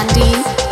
Andy.